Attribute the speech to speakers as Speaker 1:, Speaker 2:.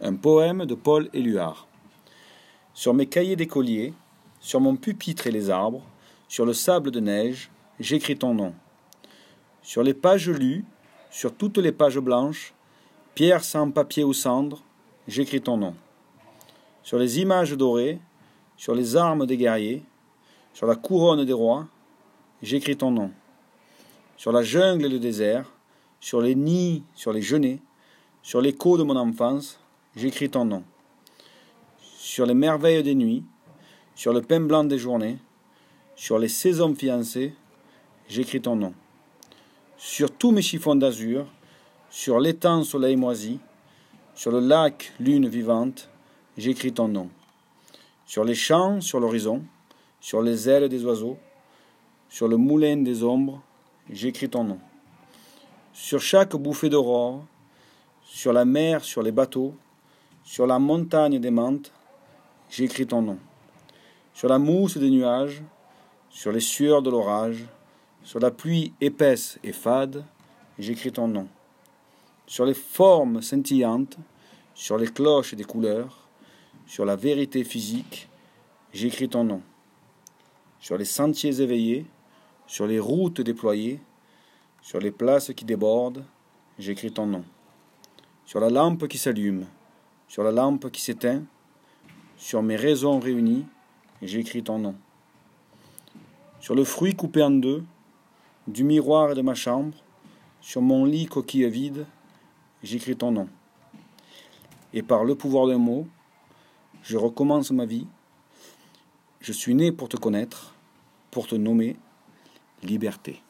Speaker 1: Un poème de Paul Éluard. Sur mes cahiers d'écolier, sur mon pupitre et les arbres, sur le sable de neige, j'écris ton nom. Sur les pages lues, sur toutes les pages blanches, pierre sans papier ou cendre, j'écris ton nom. Sur les images dorées, sur les armes des guerriers, sur la couronne des rois, j'écris ton nom. Sur la jungle et le désert, sur les nids, sur les genêts, sur l'écho de mon enfance, j'écris ton nom. Sur les merveilles des nuits, sur le pain blanc des journées, sur les saisons fiancées, j'écris ton nom. Sur tous mes chiffons d'azur, sur l'étang soleil moisi, sur le lac lune vivante, j'écris ton nom. Sur les champs, sur l'horizon, sur les ailes des oiseaux, sur le moulin des ombres, j'écris ton nom. Sur chaque bouffée d'aurore, sur la mer, sur les bateaux, sur la montagne des menthes, j'écris ton nom. Sur la mousse des nuages, sur les sueurs de l'orage, sur la pluie épaisse et fade, j'écris ton nom. Sur les formes scintillantes, sur les cloches des couleurs, sur la vérité physique, j'écris ton nom. Sur les sentiers éveillés, sur les routes déployées, sur les places qui débordent, j'écris ton nom. Sur la lampe qui s'allume, sur la lampe qui s'éteint, sur mes raisons réunies, j'écris ton nom. Sur le fruit coupé en deux, du miroir et de ma chambre, sur mon lit coquille vide, j'écris ton nom. Et par le pouvoir d'un mot, je recommence ma vie. Je suis né pour te connaître, pour te nommer liberté.